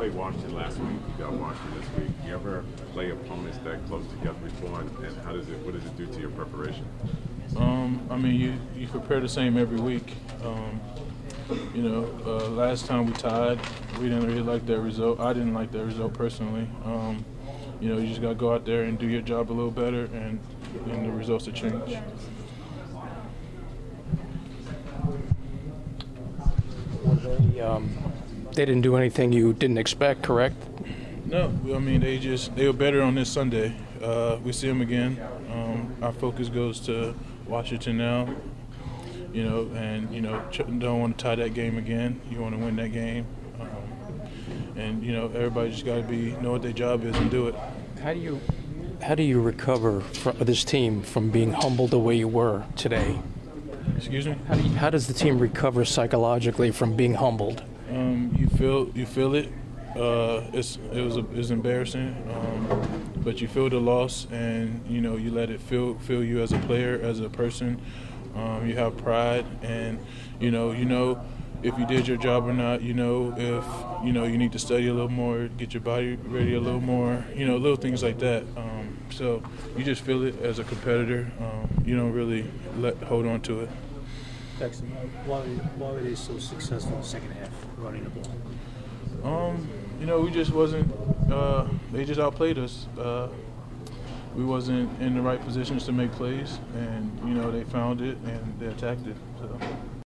You played Washington last week. You got Washington this week. You ever play opponents that close together before, and, and how does it? What does it do to your preparation? Um, I mean, you, you prepare the same every week. Um, you know, uh, last time we tied, we didn't really like that result. I didn't like that result personally. Um, you know, you just got to go out there and do your job a little better, and, and the results will change. They, um, they didn't do anything you didn't expect, correct? No, I mean they just they were better on this Sunday. Uh, we see them again. Um, our focus goes to Washington now. You know, and you know don't want to tie that game again. You want to win that game, um, and you know everybody just got to be know what their job is and do it. How do you how do you recover from this team from being humbled the way you were today? Excuse me. How, do you, how does the team recover psychologically from being humbled? Um, you feel you feel it. Uh, it's it was a, it's embarrassing, um, but you feel the loss, and you know you let it feel feel you as a player, as a person. Um, you have pride, and you know you know if you did your job or not. You know if you know you need to study a little more, get your body ready a little more. You know little things like that. Um, so you just feel it as a competitor. Um, you don't really let hold on to it. Jackson, why, why were they so successful in the second half running the ball? Um, you know, we just wasn't. Uh, they just outplayed us. Uh, we wasn't in the right positions to make plays, and you know they found it and they attacked it. So.